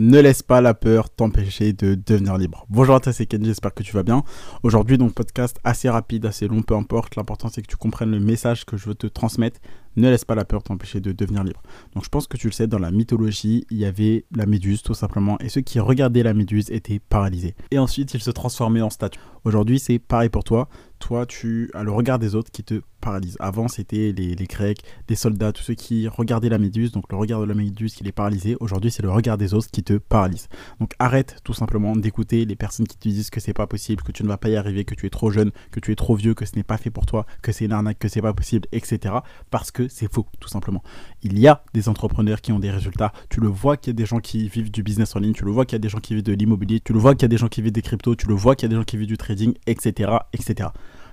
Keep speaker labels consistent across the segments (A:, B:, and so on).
A: Ne laisse pas la peur t'empêcher de devenir libre. Bonjour à toi, c'est Kenji, j'espère que tu vas bien. Aujourd'hui, donc, podcast assez rapide, assez long, peu importe. L'important, c'est que tu comprennes le message que je veux te transmettre. Ne laisse pas la peur t'empêcher de devenir libre. Donc, je pense que tu le sais, dans la mythologie, il y avait la méduse, tout simplement. Et ceux qui regardaient la méduse étaient paralysés. Et ensuite, ils se transformaient en statue. Aujourd'hui, c'est pareil pour toi. Toi, tu as le regard des autres qui te paralyse. Avant, c'était les, Grecs, les soldats, tous ceux qui regardaient la méduse, donc le regard de la méduse qui les paralysait. Aujourd'hui, c'est le regard des autres qui te paralyse. Donc arrête tout simplement d'écouter les personnes qui te disent que c'est pas possible, que tu ne vas pas y arriver, que tu es trop jeune, que tu es trop vieux, que ce n'est pas fait pour toi, que c'est une arnaque, que c'est pas possible, etc. Parce que c'est faux, tout simplement. Il y a des entrepreneurs qui ont des résultats. Tu le vois qu'il y a des gens qui vivent du business en ligne, tu le vois qu'il y a des gens qui vivent de l'immobilier, tu le vois qu'il y a des gens qui vivent des cryptos, tu le vois qu'il y a des gens qui vivent du trading, etc. etc.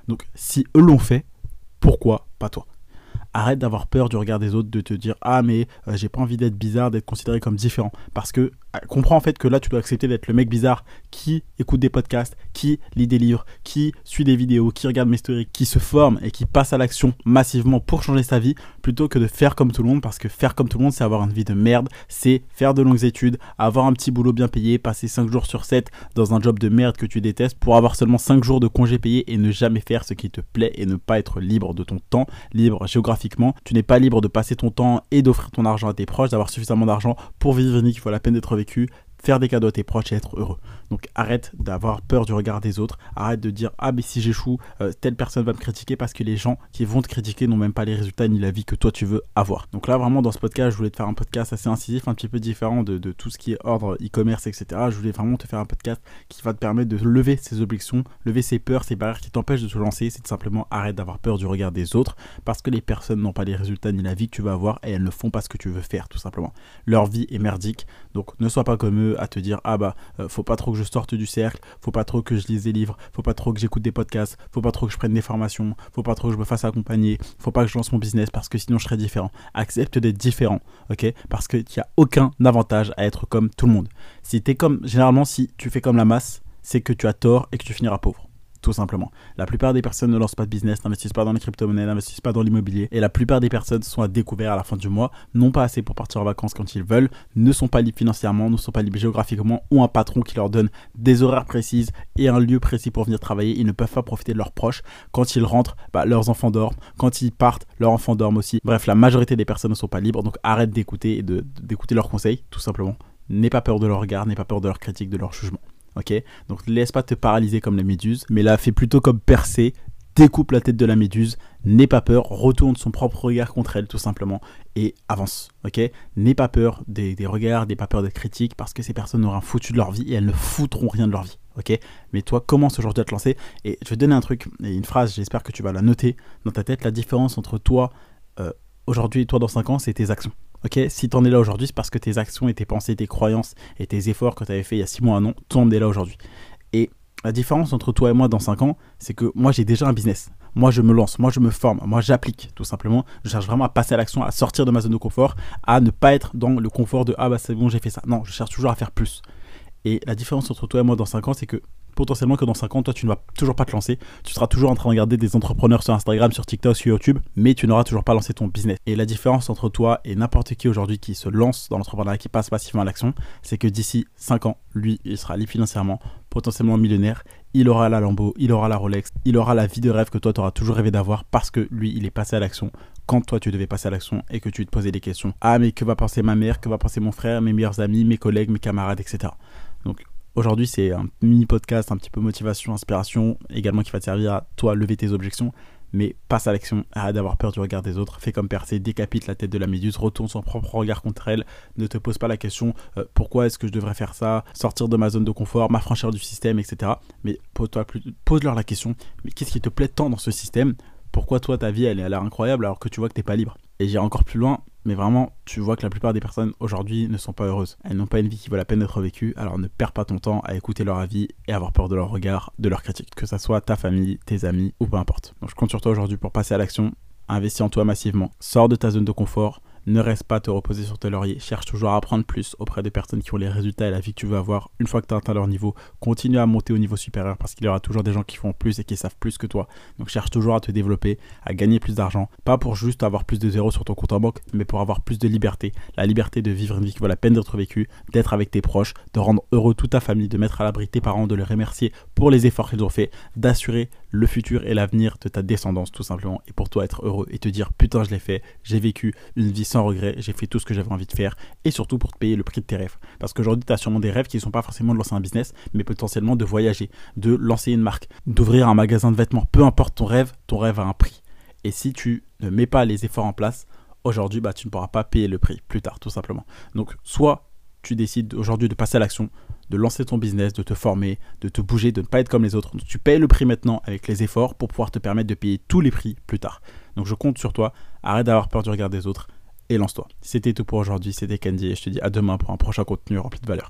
A: Donc si eux l'ont fait, pourquoi pas toi? Arrête d'avoir peur du regard des autres, de te dire ah mais euh, j'ai pas envie d'être bizarre, d'être considéré comme différent. Parce que comprends en fait que là tu dois accepter d'être le mec bizarre qui écoute des podcasts, qui lit des livres, qui suit des vidéos, qui regarde mes stories, qui se forme et qui passe à l'action massivement pour changer sa vie, plutôt que de faire comme tout le monde. Parce que faire comme tout le monde, c'est avoir une vie de merde, c'est faire de longues études, avoir un petit boulot bien payé, passer 5 jours sur 7 dans un job de merde que tu détestes pour avoir seulement 5 jours de congé payé et ne jamais faire ce qui te plaît et ne pas être libre de ton temps, libre géographiquement. Tu n'es pas libre de passer ton temps et d'offrir ton argent à tes proches, d'avoir suffisamment d'argent pour vivre une vie qui vaut la peine d'être vécue survécu faire des cadeaux à tes proches et être heureux. Donc arrête d'avoir peur du regard des autres, arrête de dire ah mais si j'échoue, euh, telle personne va me critiquer parce que les gens qui vont te critiquer n'ont même pas les résultats ni la vie que toi tu veux avoir. Donc là vraiment dans ce podcast je voulais te faire un podcast assez incisif, un petit peu différent de, tout ce qui est ordre e-commerce etc. Je voulais vraiment te faire un podcast qui va te permettre de lever ces objections, lever ces peurs, ces barrières qui t'empêchent de te lancer. C'est simplement arrête d'avoir peur du regard des autres parce que les personnes n'ont pas les résultats ni la vie que tu vas avoir et elles ne font pas ce que tu veux faire tout simplement. Leur vie est merdique donc ne sois pas comme eux à te dire ah bah euh, faut pas trop que je sorte du cercle, faut pas trop que je lise des livres, faut pas trop que j'écoute des podcasts, faut pas trop que je prenne des formations, faut pas trop que je me fasse accompagner, faut pas que je lance mon business parce que sinon je serais différent. Accepte d'être différent, ok? Parce qu'il n'y a aucun avantage à être comme tout le monde. Si es comme, généralement, si tu fais comme la masse, c'est que tu as tort et que tu finiras pauvre tout simplement. La plupart des personnes ne lancent pas de business, n'investissent pas dans les crypto-monnaies, n'investissent pas dans l'immobilier. Et la plupart des personnes sont à découvert à la fin du mois, n'ont pas assez pour partir en vacances quand ils veulent, ne sont pas libres financièrement, ne sont pas libres géographiquement, ont un patron qui leur donne des horaires précises et un lieu précis pour venir travailler. Ils ne peuvent pas profiter de leurs proches. Quand ils rentrent, bah, leurs enfants dorment. Quand ils partent, leurs enfants dorment aussi. Bref, la majorité des personnes ne sont pas libres, donc arrête d'écouter et d'écouter leurs conseils, tout simplement. N'aie pas peur de leur regard, n'aie pas peur de leur critique, de leur jugement ok. Donc laisse pas te paralyser comme la méduse, mais là fais plutôt comme percer, découpe la tête de la méduse, n'aie pas peur, retourne son propre regard contre elle tout simplement. Et avance, ok. N'aie pas peur des, regards, n'aie pas peur des critiques parce que ces personnes auront foutu de leur vie et elles ne foutront rien de leur vie, ok. Mais toi commence aujourd'hui à te lancer. Et je vais te donner un truc et une phrase, j'espère que tu vas la noter dans ta tête, la différence entre toi euh, aujourd'hui et toi dans 5 ans, c'est tes actions. Ok, si t'en es là aujourd'hui, c'est parce que tes actions et tes pensées, tes croyances et tes efforts que tu avais fait il y a 6 mois, un an, en es là aujourd'hui. Et la différence entre toi et moi dans 5 ans, c'est que moi j'ai déjà un business. Moi je me lance, moi je me forme, moi j'applique tout simplement. Je cherche vraiment à passer à l'action, à sortir de ma zone de confort, à ne pas être dans le confort de ah bah c'est bon j'ai fait ça. Non, je cherche toujours à faire plus. Et la différence entre toi et moi dans 5 ans, c'est que potentiellement que dans 5 ans, toi, tu ne vas toujours pas te lancer. Tu seras toujours en train de regarder des entrepreneurs sur Instagram, sur TikTok, sur YouTube, mais tu n'auras toujours pas lancé ton business. Et la différence entre toi et n'importe qui aujourd'hui qui se lance dans l'entrepreneuriat, qui passe passivement à l'action, c'est que d'ici 5 ans, lui, il sera libre financièrement, potentiellement millionnaire. Il aura la Lambo, il aura la Rolex, il aura la vie de rêve que toi, tu auras toujours rêvé d'avoir parce que lui, il est passé à l'action quand toi tu devais passer à l'action et que tu te posais des questions. Ah mais que va penser ma mère, que va penser mon frère, mes meilleurs amis, mes collègues, mes camarades, etc. Donc Aujourd'hui, c'est un mini podcast, un petit peu motivation, inspiration, également qui va te servir à toi lever tes objections. Mais passe à l'action, arrête d'avoir peur du regard des autres, fais comme Percé, décapite la tête de la méduse, retourne son propre regard contre elle, ne te pose pas la question euh, pourquoi est-ce que je devrais faire ça, sortir de ma zone de confort, m'affranchir du système, etc. Mais pose-toi pose-leur la question, qu'est-ce qui te plaît tant dans ce système? Pourquoi toi ta vie elle a l'air incroyable alors que tu vois que t'es pas libre? Et j'irai encore plus loin, mais vraiment, tu vois que la plupart des personnes aujourd'hui ne sont pas heureuses. Elles n'ont pas une vie qui vaut la peine d'être vécue, alors ne perds pas ton temps à écouter leur avis et avoir peur de leur regard, de leur critique, que ça soit ta famille, tes amis ou peu importe. Donc je compte sur toi aujourd'hui pour passer à l'action, investis en toi massivement, sors de ta zone de confort, ne reste pas te reposer sur tes lauriers. Cherche toujours à apprendre plus auprès des personnes qui ont les résultats et la vie que tu veux avoir. Une fois que tu as atteint leur niveau, continue à monter au niveau supérieur parce qu'il y aura toujours des gens qui font plus et qui savent plus que toi. Donc cherche toujours à te développer, à gagner plus d'argent. Pas pour juste avoir plus de zéros sur ton compte en banque, mais pour avoir plus de liberté. La liberté de vivre une vie qui vaut la peine d'être vécue, d'être avec tes proches, de rendre heureux toute ta famille, de mettre à l'abri tes parents, de les remercier pour les efforts qu'ils ont fait, d'assurer le futur et l'avenir de ta descendance tout simplement. Et pour toi être heureux et te dire putain je l'ai fait, j'ai vécu une vie sans regret, j'ai fait tout ce que j'avais envie de faire. Et surtout pour te payer le prix de tes rêves. Parce qu'aujourd'hui tu as sûrement des rêves qui ne sont pas forcément de lancer un business, mais potentiellement de voyager, de lancer une marque, d'ouvrir un magasin de vêtements. Peu importe ton rêve, ton rêve a un prix. Et si tu ne mets pas les efforts en place, aujourd'hui, bah, tu ne pourras pas payer le prix plus tard, tout simplement. Donc, soit tu décides aujourd'hui de passer à l'action, de lancer ton business, de te former, de te bouger, de ne pas être comme les autres. Tu payes le prix maintenant avec les efforts pour pouvoir te permettre de payer tous les prix plus tard. Donc, je compte sur toi. Arrête d'avoir peur du regard des autres et lance-toi. C'était tout pour aujourd'hui. C'était Candy et je te dis à demain pour un prochain contenu rempli de valeur.